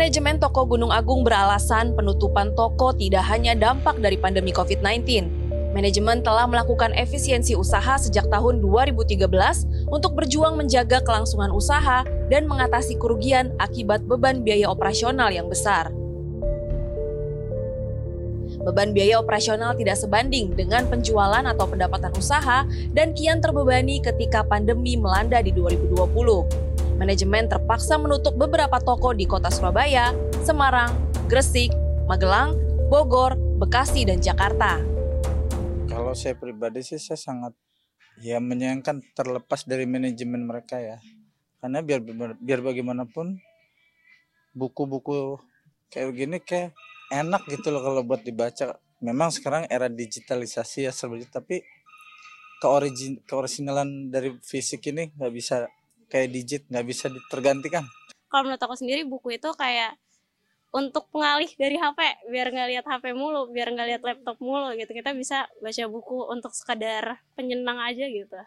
Manajemen toko Gunung Agung beralasan penutupan toko tidak hanya dampak dari pandemi COVID-19. Manajemen telah melakukan efisiensi usaha sejak tahun 2013 untuk berjuang menjaga kelangsungan usaha dan mengatasi kerugian akibat beban biaya operasional yang besar. Beban biaya operasional tidak sebanding dengan penjualan atau pendapatan usaha dan kian terbebani ketika pandemi melanda di 2020. Manajemen terpaksa menutup beberapa toko di kota Surabaya, Semarang, Gresik, Magelang, Bogor, Bekasi, dan Jakarta. Kalau saya pribadi sih saya sangat ya menyayangkan terlepas dari manajemen mereka ya. Karena biar biar bagaimanapun buku-buku kayak begini kayak enak gitu loh kalau buat dibaca memang sekarang era digitalisasi ya serba tapi keorigin keorisinalan dari fisik ini nggak bisa kayak digit nggak bisa tergantikan kalau menurut aku sendiri buku itu kayak untuk pengalih dari HP biar nggak lihat HP mulu biar nggak lihat laptop mulu gitu kita bisa baca buku untuk sekadar penyenang aja gitu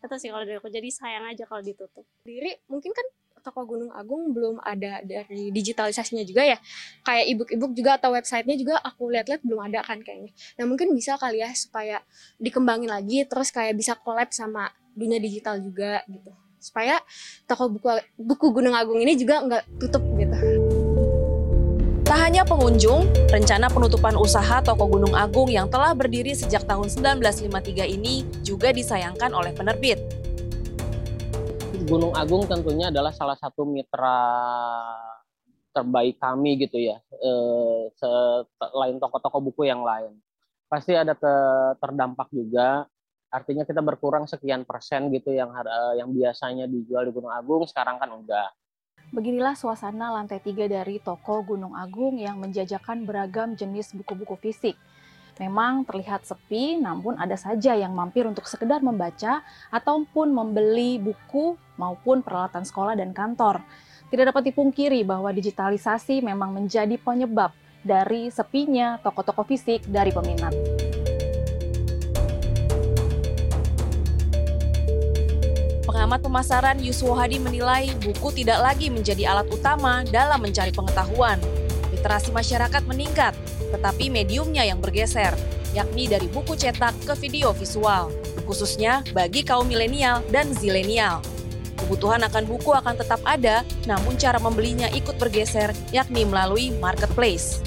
itu sih kalau dari aku jadi sayang aja kalau ditutup diri mungkin kan toko Gunung Agung belum ada dari digitalisasinya juga ya. Kayak ebook-ebook juga atau websitenya juga aku lihat-lihat belum ada kan kayaknya. Nah mungkin bisa kali ya supaya dikembangin lagi terus kayak bisa collab sama dunia digital juga gitu. Supaya toko buku buku Gunung Agung ini juga nggak tutup gitu. Tak hanya pengunjung, rencana penutupan usaha toko Gunung Agung yang telah berdiri sejak tahun 1953 ini juga disayangkan oleh penerbit. Gunung Agung tentunya adalah salah satu mitra terbaik kami gitu ya, eh, selain toko-toko buku yang lain. Pasti ada terdampak juga, artinya kita berkurang sekian persen gitu yang eh, yang biasanya dijual di Gunung Agung, sekarang kan enggak. Beginilah suasana lantai tiga dari toko Gunung Agung yang menjajakan beragam jenis buku-buku fisik. Memang terlihat sepi, namun ada saja yang mampir untuk sekedar membaca ataupun membeli buku maupun peralatan sekolah dan kantor. Tidak dapat dipungkiri bahwa digitalisasi memang menjadi penyebab dari sepinya toko-toko fisik dari peminat. Pengamat pemasaran Yuswo Hadi menilai buku tidak lagi menjadi alat utama dalam mencari pengetahuan. Literasi masyarakat meningkat, tetapi mediumnya yang bergeser, yakni dari buku cetak ke video visual, khususnya bagi kaum milenial dan zilenial. Kebutuhan akan buku akan tetap ada, namun cara membelinya ikut bergeser, yakni melalui marketplace.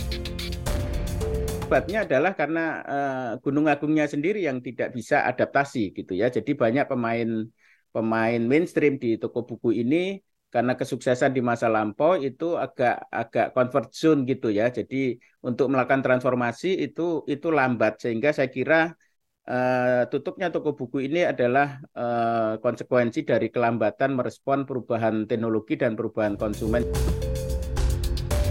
Sebabnya adalah karena uh, Gunung Agungnya sendiri yang tidak bisa adaptasi gitu ya. Jadi banyak pemain pemain mainstream di toko buku ini karena kesuksesan di masa lampau itu agak agak zone gitu ya. Jadi untuk melakukan transformasi itu itu lambat sehingga saya kira uh, tutupnya toko buku ini adalah uh, konsekuensi dari kelambatan merespon perubahan teknologi dan perubahan konsumen.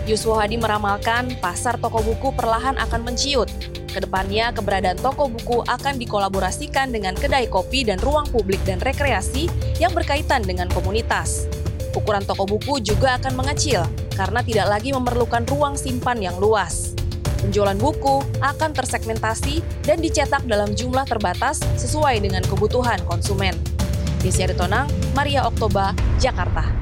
Yuswo Hadi meramalkan pasar toko buku perlahan akan menciut. Ke depannya, keberadaan toko buku akan dikolaborasikan dengan kedai kopi dan ruang publik dan rekreasi yang berkaitan dengan komunitas. Ukuran toko buku juga akan mengecil karena tidak lagi memerlukan ruang simpan yang luas. Penjualan buku akan tersegmentasi dan dicetak dalam jumlah terbatas sesuai dengan kebutuhan konsumen. Desyari Tonang, Maria Oktoba, Jakarta.